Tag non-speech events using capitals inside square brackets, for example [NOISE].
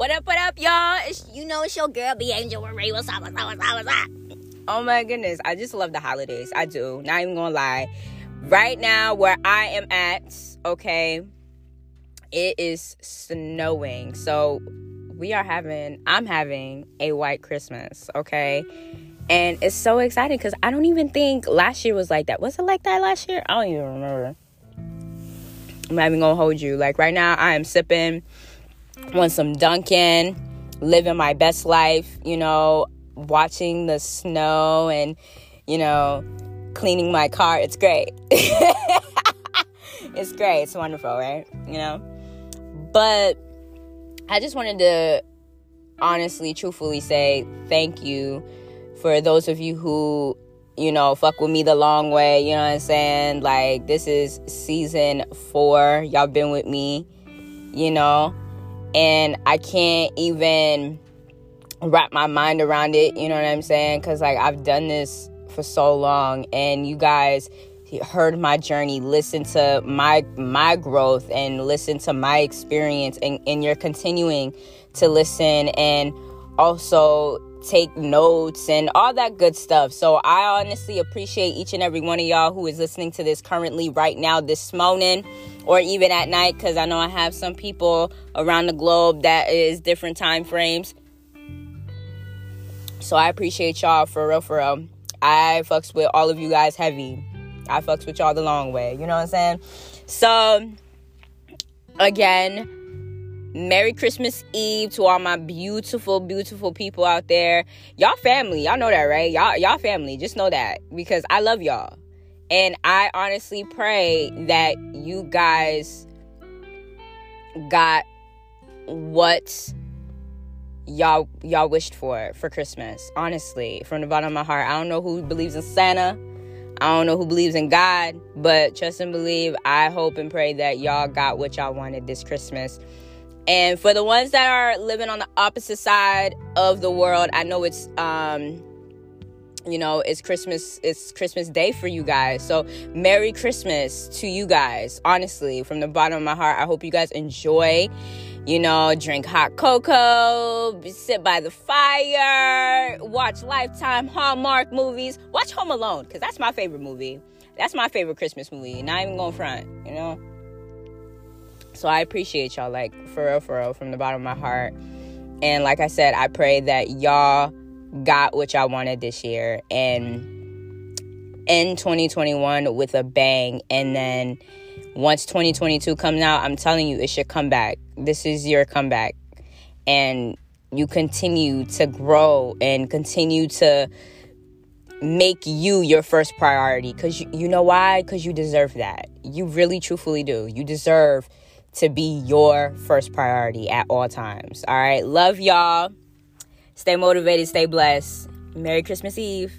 What up, what up, y'all? It's, you know it's your girl, B Angel Marie. What's up, what's up, what's up, what's up? Oh my goodness, I just love the holidays. I do. Not even gonna lie. Right now, where I am at, okay, it is snowing. So we are having, I'm having a white Christmas, okay? And it's so exciting because I don't even think last year was like that. Was it like that last year? I don't even remember. I'm not even gonna hold you. Like right now, I am sipping on some Dunkin', living my best life, you know, watching the snow and, you know, cleaning my car. It's great. [LAUGHS] it's great. It's wonderful, right? You know? But I just wanted to honestly, truthfully say thank you for those of you who, you know, fuck with me the long way. You know what I'm saying? Like, this is season four. Y'all been with me, you know? And I can't even wrap my mind around it, you know what I'm saying? Cuz like I've done this for so long and you guys heard my journey, listened to my my growth and listened to my experience and and you're continuing to listen and also take notes and all that good stuff. So I honestly appreciate each and every one of y'all who is listening to this currently right now this morning or even at night because I know I have some people around the globe that is different time frames. So I appreciate y'all for real, for real. I fucks with all of you guys heavy. I fucks with y'all the long way. You know what I'm saying? So again, Merry Christmas Eve to all my beautiful, beautiful people out there. Y'all family. Y'all know that, right? Y'all y'all family. Just know that because I love y'all. And I honestly pray that you guys got what y'all y'all wished for for Christmas. Honestly, from the bottom of my heart. I don't know who believes in Santa. I don't know who believes in God, but trust and believe. I hope and pray that y'all got what y'all wanted this Christmas. And for the ones that are living on the opposite side of the world, I know it's um you know it's christmas it's christmas day for you guys. So merry christmas to you guys honestly from the bottom of my heart. I hope you guys enjoy you know drink hot cocoa sit by the fire watch lifetime hallmark movies. Watch home alone because that's my favorite movie. That's my favorite christmas movie not even going front you know? So i appreciate y'all like for real for real from the bottom of my heart. And like i said i pray that y'all got what y'all wanted this year. And in 2021 with a bang. And then once 2022 comes out i'm telling you it should come back. This is your comeback. And you continue to grow and continue to make you your first priority. Because you, you know why? Because you deserve that. You really truthfully do. You deserve to be your first priority at all times. All right? Love y'all Stay motivated, stay blessed. Merry Christmas Eve.